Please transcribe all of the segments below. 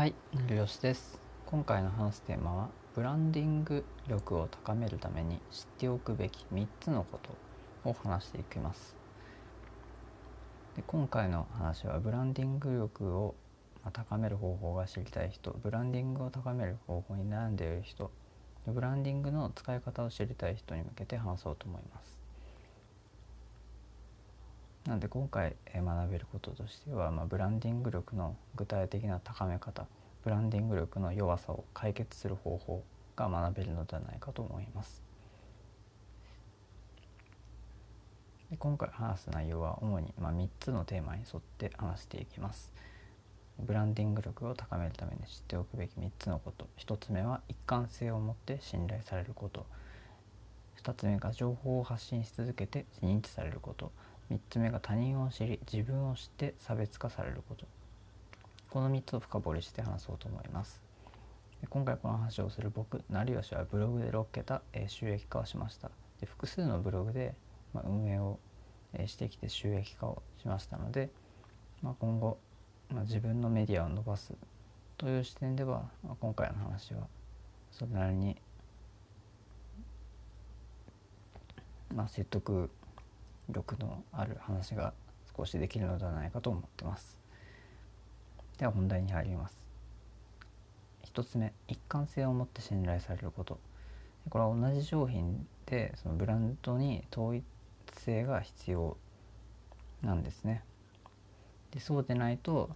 はい、成吉です。今回の話すテーマはブランディング力を高めるために知っておくべき3つのことを話していきます。で今回の話はブランディング力をま高める方法が知りたい人、ブランディングを高める方法に悩んでいる人、でブランディングの使い方を知りたい人に向けて話そうと思います。なので今回え学べることとしては、まあ、ブランディング力の具体的な高め方ブランディング力の弱さを解決する方法が学べるのではないかと思います。で今回話す内容は主に、まあ、3つのテーマに沿って話していきます。ブランディング力を高めるために知っておくべき3つのこと。1つ目は一貫性を持って信頼されること。2つ目が情報を発信し続けて認知されること。3つ目が他人を知り自分を知って差別化されること。この3つを深掘りして話そうと思います。今回この話をする僕成吉はブログで6桁えー収益化をしました。で複数のブログで、まあ、運営をえーしてきて収益化をしましたので、まあ、今後、まあ、自分のメディアを伸ばすという視点では、まあ、今回の話はそれなりに、まあ、説得力のある話が少しできるのではないかと思ってます。では本題に入ります。一つ目一貫性を持って信頼されること。これは同じ商品でそのブランドに統一性が必要なんですね。でそうでないと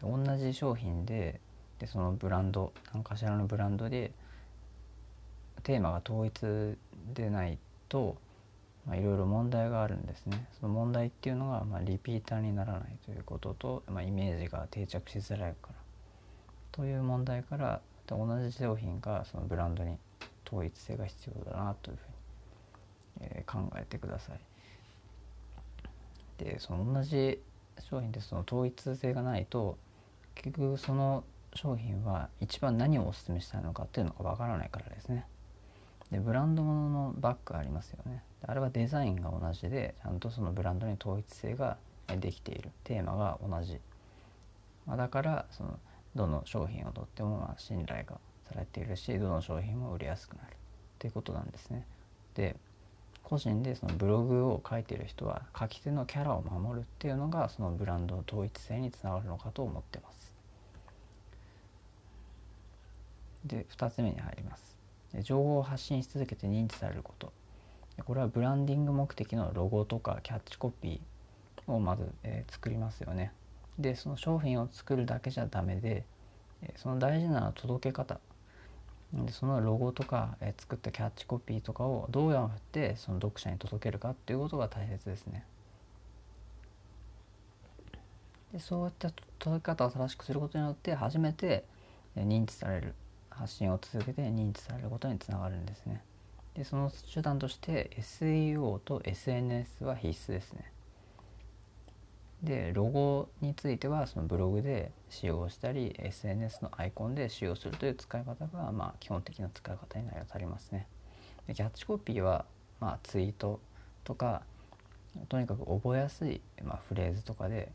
同じ商品ででそのブランド何かしらのブランドでテーマが統一でないとまあ、いろいろ問題があるんですね。その問題っていうのが、まあ、リピーターにならないということと、まあ、イメージが定着しづらいからという問題から同じ商品がそのブランドに統一性が必要だなというふうに、えー考えてください。でその同じ商品でその統一性がないと結局その商品は一番何をお勧めしたいのかっていうのがわからないからですね。でブランドもののバッグありますよね。あれはデザインが同じでちゃんとそのブランドに統一性ができている。テーマが同じ、まあ、だからそのどの商品をとってもまあ信頼がされているしどの商品も売りやすくなる。っていうことなんですね。で個人でそのブログを書いている人は書き手のキャラを守るっていうのがそのブランドの統一性につながるのかと思ってます。で2つ目に入ります。情報を発信し続けて認知されること。これはブランディング目的のロゴとかキャッチコピーをまず、えー作りますよね。でその商品を作るだけじゃダメでその大事な届け方。でそのロゴとか、えー作ったキャッチコピーとかをどうやってその読者に届けるかっていうことが大切ですね。でそういった届け方を正しくすることによって初めてえ認知される。発信を続けて認知されることにつながるんですね。でその手段として SEO と SNS は必須ですね。でロゴについてはそのブログで使用したり SNS のアイコンで使用するという使い方がまあ基本的な使い方になり当たりますね。でキャッチコピーはまあツイートとかとにかく覚えやすい、まあ、フレーズとかで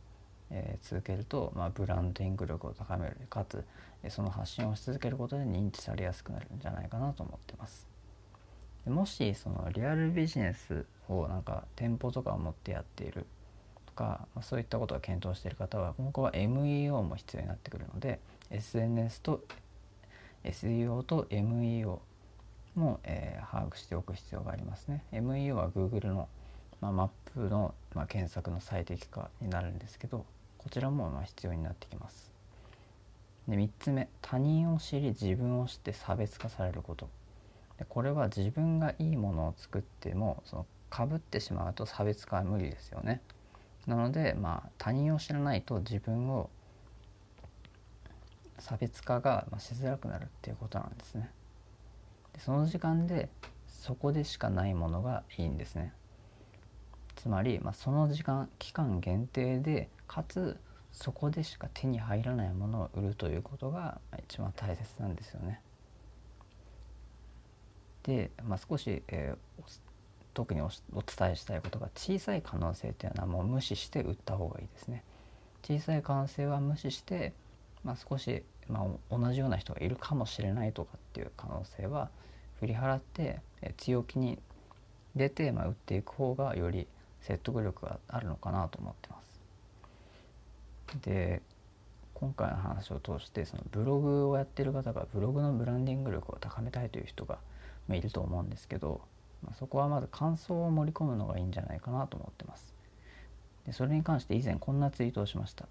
えー続けると、まあ、ブランディング力を高める。かつえその発信をし続けることで認知されやすくなるんじゃないかなと思ってます。でもしそのリアルビジネスをなんか店舗とかを持ってやっている。とか、まあ、そういったことを検討している方は今後は MEO も必要になってくるので SNS と SEO と MEO も、えー把握しておく必要がありますね。MEO は Google の、まあ、マップの、まあ、検索の最適化になるんですけどこちらもまあ必要になってきます。で3つ目他人を知り自分を知って差別化されること。でこれは自分がいいものを作ってもその被ってしまうと差別化は無理ですよね。なのでまあ他人を知らないと自分を差別化がまあしづらくなるっていうことなんですね。でその時間でそこでしかないものがいいんですね。つまり、まあ、その時間期間限定でかつそこでしか手に入らないものを売るということが一番大切なんですよね。で、まあ、少し、えー特におお伝えしたいことが小さい可能性というのはもう無視して売った方がいいですね。小さい可能性は無視して、まあ、少しまあ、同じような人がいるかもしれないとかっていう可能性は振り払って、え強気に出て、まあ、打っていく方がより説得力があるのかなと思ってます。で今回の話を通してそのブログをやってる方がブログのブランディング力を高めたいという人がいると思うんですけど、まあ、そこはまず感想を盛り込むのがいいんじゃないかなと思ってます。でそれに関して以前こんなツイートをしました。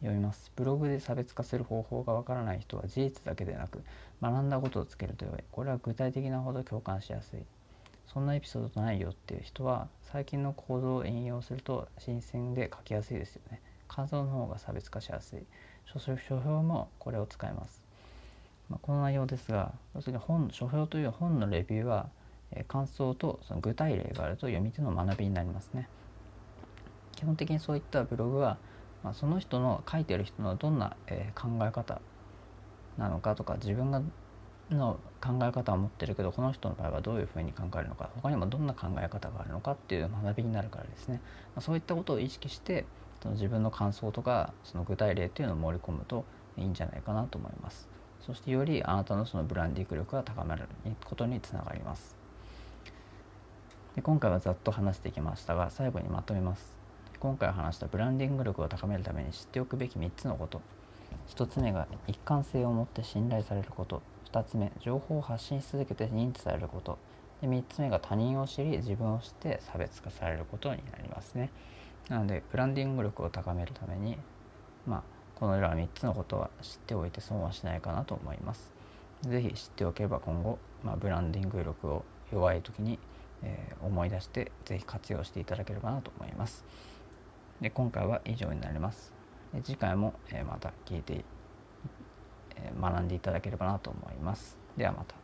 読みますブログで差別化する方法がわからない人は事実だけでなく学んだことをつけると良いこれは具体的なほど共感しやすいそんなエピソードないよっていう人は最近の行動を引用すると新鮮で書きやすいですよね。感想の方が差別化しやすい。書書評もこれを使います、まあ、この内容ですが要するに本書評という本のレビューは、え感想とその具体例があると読み手の学びになりますね。基本的にそういったブログは、まあ、その人の書いてる人のどんな、えー、考え方なのかとか自分がの考え方を持ってるけどこの人の場合はどういうふうに考えるのか他にもどんな考え方があるのかっていう学びになるからですね、ま、そういったことを意識してその自分の感想とかその具体例っていうのを盛り込むといいんじゃないかなと思います。そしてよりあなたのそのブランディング力が高まることにつながります。で今回はざっと話してきましたが最後にまとめます。今回話したブランディング力を高めるために知っておくべき3つのこと。1つ目が一貫性を持って信頼されること。2つ目情報を発信し続けて認知されることで3つ目が他人を知り自分を知って差別化されることになりますねなのでブランディング力を高めるためにまあこのような3つのことは知っておいて損はしないかなと思います。是非知っておけば今後、まあ、ブランディング力を弱い時に、えー、思い出して是非活用していただければなと思います。で今回は以上になります。次回も、え、また聞いて、学んでいただければなと思います。ではまた。